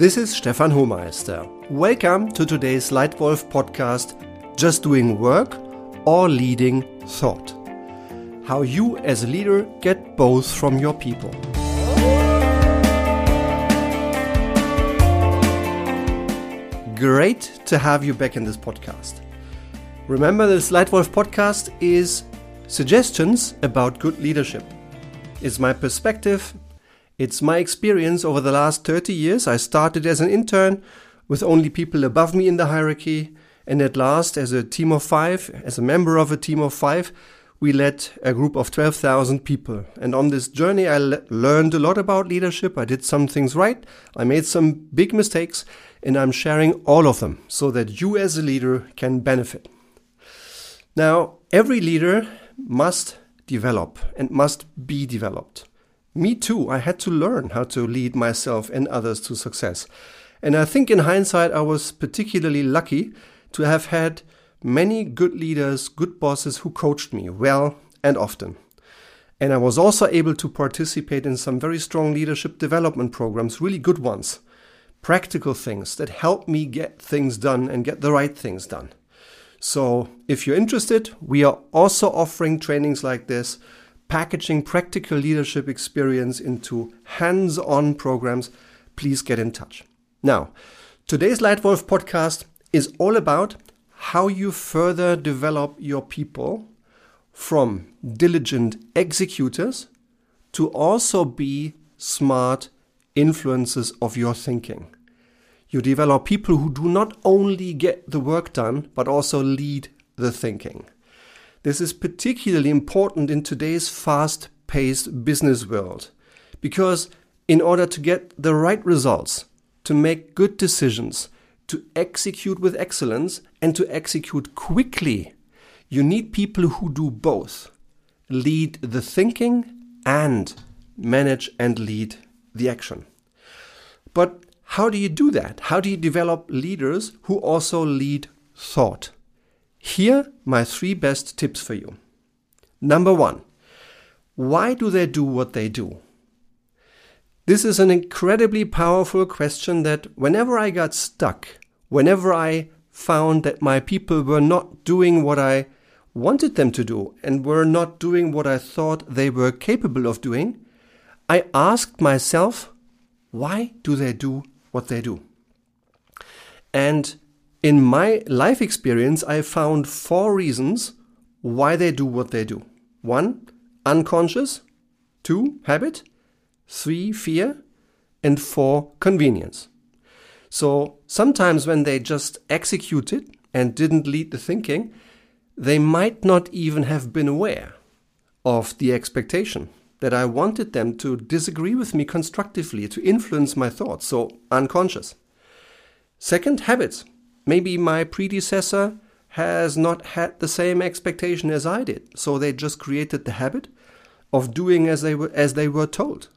This is Stefan Hohmeister. Welcome to today's Lightwolf podcast Just Doing Work or Leading Thought. How you as a leader get both from your people. Great to have you back in this podcast. Remember, this Lightwolf podcast is suggestions about good leadership. It's my perspective, it's my experience over the last 30 years. I started as an intern with only people above me in the hierarchy, and at last, as a team of five, as a member of a team of five, we led a group of 12,000 people. And on this journey, I le- learned a lot about leadership. I did some things right. I made some big mistakes, and I'm sharing all of them so that you as a leader can benefit. Now, every leader must develop and must be developed. Me too, I had to learn how to lead myself and others to success. And I think in hindsight, I was particularly lucky to have had many good leaders, good bosses who coached me well and often. And I was also able to participate in some very strong leadership development programs, really good ones, practical things that help me get things done and get the right things done. So, if you're interested, we are also offering trainings like this, packaging practical leadership experience into hands on programs. Please get in touch. Now, today's Lightwolf podcast is all about how you further develop your people from diligent executors to also be smart influences of your thinking. You develop people who do not only get the work done, but also lead the thinking. This is particularly important in today's fast paced business world because, in order to get the right results, to make good decisions, to execute with excellence, and to execute quickly, you need people who do both lead the thinking and manage and lead the action. But how do you do that? How do you develop leaders who also lead thought? Here, my three best tips for you. Number one, why do they do what they do? This is an incredibly powerful question that whenever I got stuck, whenever I found that my people were not doing what I wanted them to do and were not doing what I thought they were capable of doing, I asked myself, why do they do what they do. And in my life experience, I found four reasons why they do what they do. One, unconscious. Two, habit. Three, fear. And four, convenience. So sometimes when they just executed and didn't lead the thinking, they might not even have been aware of the expectation that I wanted them to disagree with me constructively, to influence my thoughts, so unconscious. Second, habits. Maybe my predecessor has not had the same expectation as I did, so they just created the habit of doing as they were, as they were told.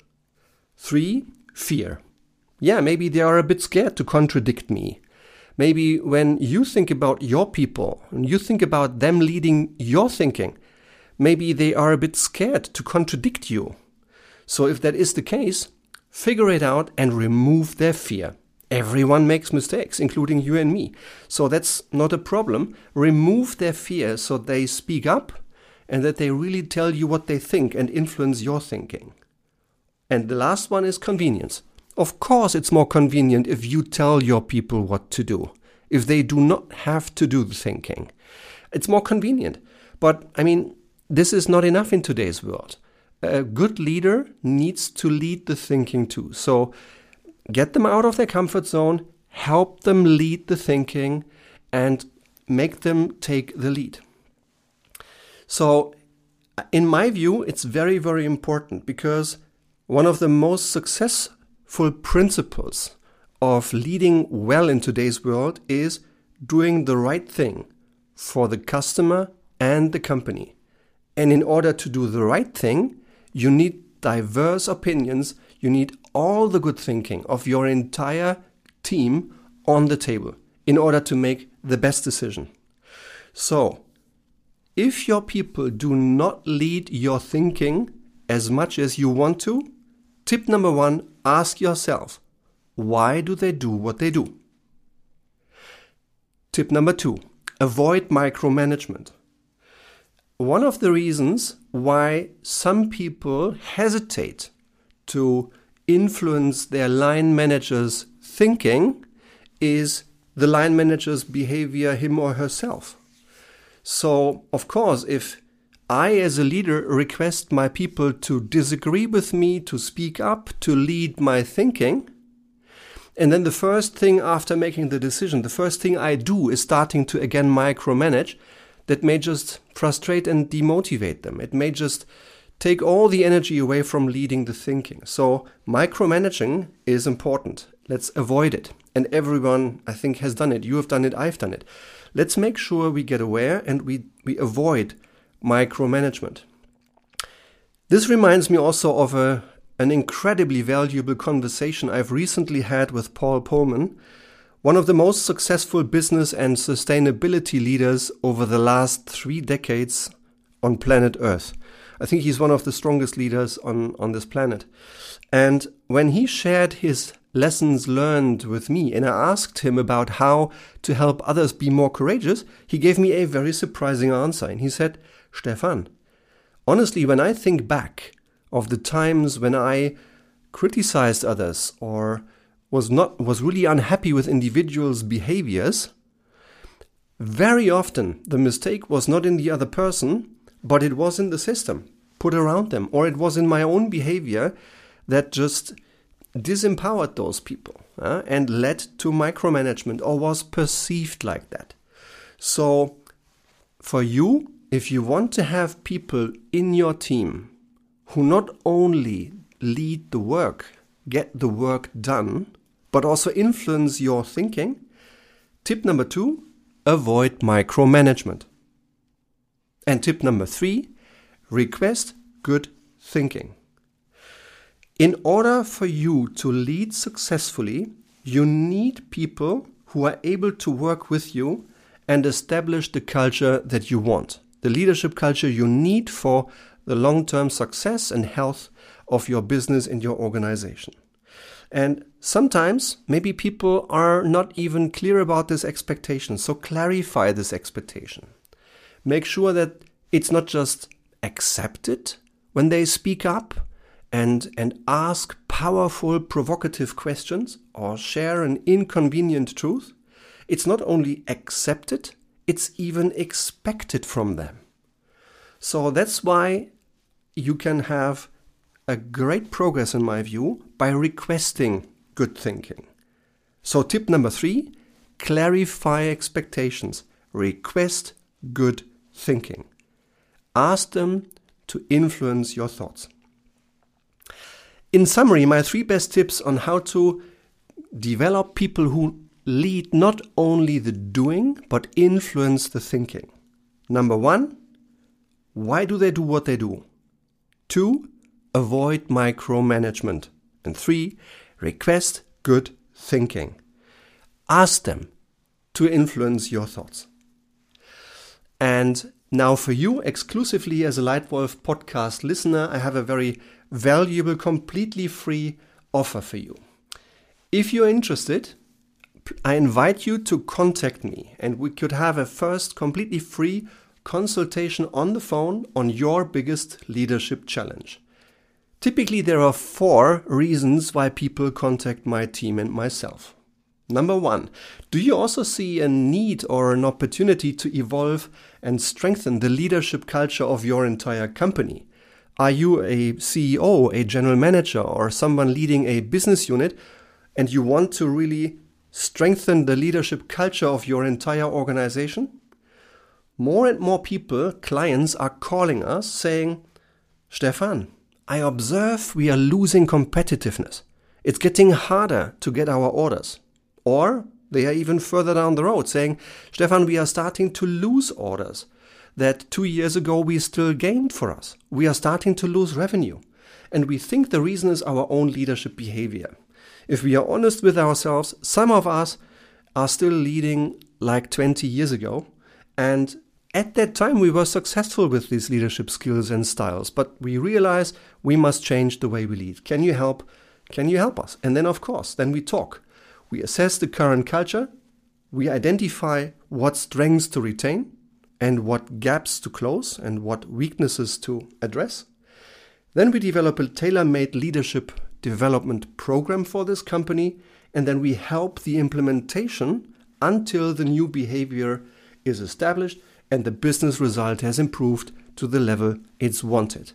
Three, fear. Yeah, maybe they are a bit scared to contradict me. Maybe when you think about your people, and you think about them leading your thinking, maybe they are a bit scared to contradict you. So if that is the case, figure it out and remove their fear. Everyone makes mistakes, including you and me. So that's not a problem. Remove their fear so they speak up and that they really tell you what they think and influence your thinking. And the last one is convenience. Of course, it's more convenient if you tell your people what to do, if they do not have to do the thinking. It's more convenient. But I mean, this is not enough in today's world. A good leader needs to lead the thinking too. So get them out of their comfort zone, help them lead the thinking, and make them take the lead. So, in my view, it's very, very important because one of the most successful principles of leading well in today's world is doing the right thing for the customer and the company. And in order to do the right thing, you need diverse opinions, you need all the good thinking of your entire team on the table in order to make the best decision. So, if your people do not lead your thinking as much as you want to, tip number one ask yourself, why do they do what they do? Tip number two avoid micromanagement. One of the reasons why some people hesitate to influence their line manager's thinking is the line manager's behavior, him or herself. So, of course, if I, as a leader, request my people to disagree with me, to speak up, to lead my thinking, and then the first thing after making the decision, the first thing I do is starting to again micromanage, that may just frustrate and demotivate them. It may just take all the energy away from leading the thinking. So, micromanaging is important. Let's avoid it. And everyone, I think, has done it. You have done it, I've done it. Let's make sure we get aware and we, we avoid micromanagement. This reminds me also of a, an incredibly valuable conversation I've recently had with Paul Polman, one of the most successful business and sustainability leaders over the last three decades on planet Earth. I think he's one of the strongest leaders on, on this planet. And when he shared his lessons learned with me and I asked him about how to help others be more courageous, he gave me a very surprising answer. And he said, Stefan, honestly, when I think back of the times when I criticized others or was not was really unhappy with individuals' behaviors, very often the mistake was not in the other person, but it was in the system put around them, or it was in my own behavior that just disempowered those people uh, and led to micromanagement or was perceived like that. So, for you, if you want to have people in your team who not only lead the work, get the work done, but also influence your thinking, tip number two avoid micromanagement. And tip number three request good thinking. In order for you to lead successfully, you need people who are able to work with you and establish the culture that you want the leadership culture you need for the long term success and health of your business and your organization. And sometimes maybe people are not even clear about this expectation, so clarify this expectation. Make sure that it's not just accepted when they speak up and, and ask powerful, provocative questions or share an inconvenient truth. It's not only accepted, it's even expected from them. So that's why you can have a great progress, in my view, by requesting good thinking. So, tip number three clarify expectations, request good thinking. Ask them to influence your thoughts. In summary, my three best tips on how to develop people who lead not only the doing, but influence the thinking. Number one, why do they do what they do? Two, avoid micromanagement. And three, request good thinking. Ask them to influence your thoughts. And now, for you, exclusively as a Lightwolf podcast listener, I have a very valuable, completely free offer for you. If you're interested, I invite you to contact me and we could have a first completely free consultation on the phone on your biggest leadership challenge. Typically, there are four reasons why people contact my team and myself. Number one, do you also see a need or an opportunity to evolve and strengthen the leadership culture of your entire company? Are you a CEO, a general manager, or someone leading a business unit, and you want to really strengthen the leadership culture of your entire organization? More and more people, clients, are calling us saying, Stefan, I observe we are losing competitiveness. It's getting harder to get our orders. Or they are even further down the road saying, Stefan, we are starting to lose orders that two years ago we still gained for us. We are starting to lose revenue. And we think the reason is our own leadership behavior. If we are honest with ourselves, some of us are still leading like 20 years ago, and at that time, we were successful with these leadership skills and styles, but we realize we must change the way we lead. Can you help? Can you help us? And then, of course, then we talk. We assess the current culture, we identify what strengths to retain and what gaps to close and what weaknesses to address. Then we develop a tailor made leadership development program for this company, and then we help the implementation until the new behavior is established and the business result has improved to the level it's wanted.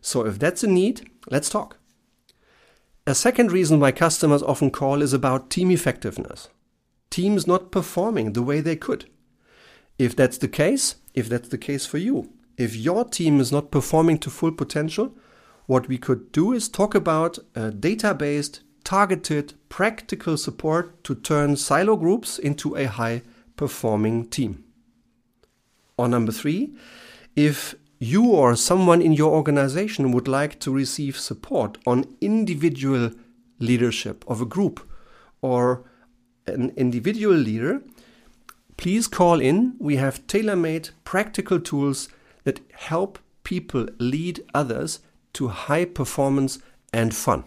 So, if that's a need, let's talk. A second reason why customers often call is about team effectiveness. Teams not performing the way they could. If that's the case, if that's the case for you, if your team is not performing to full potential, what we could do is talk about a data based, targeted, practical support to turn silo groups into a high performing team. Or number three, if you or someone in your organization would like to receive support on individual leadership of a group or an individual leader, please call in. We have tailor made practical tools that help people lead others to high performance and fun.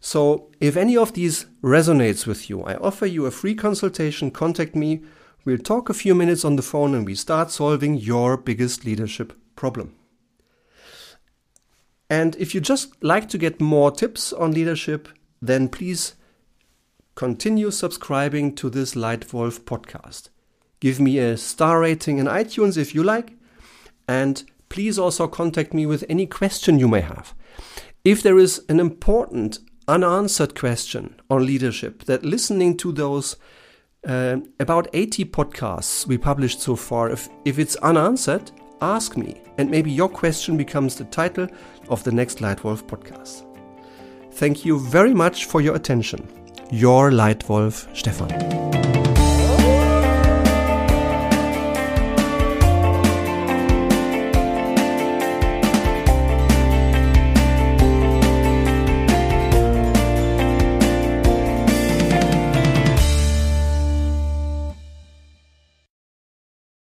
So, if any of these resonates with you, I offer you a free consultation. Contact me. We'll talk a few minutes on the phone and we start solving your biggest leadership problem. And if you just like to get more tips on leadership, then please continue subscribing to this Lightwolf podcast. Give me a star rating in iTunes if you like, and please also contact me with any question you may have. If there is an important unanswered question on leadership, that listening to those uh, about 80 podcasts we published so far, if, if it's unanswered, ask me, and maybe your question becomes the title of the next Lightwolf podcast. Thank you very much for your attention. Your Lightwolf Stefan.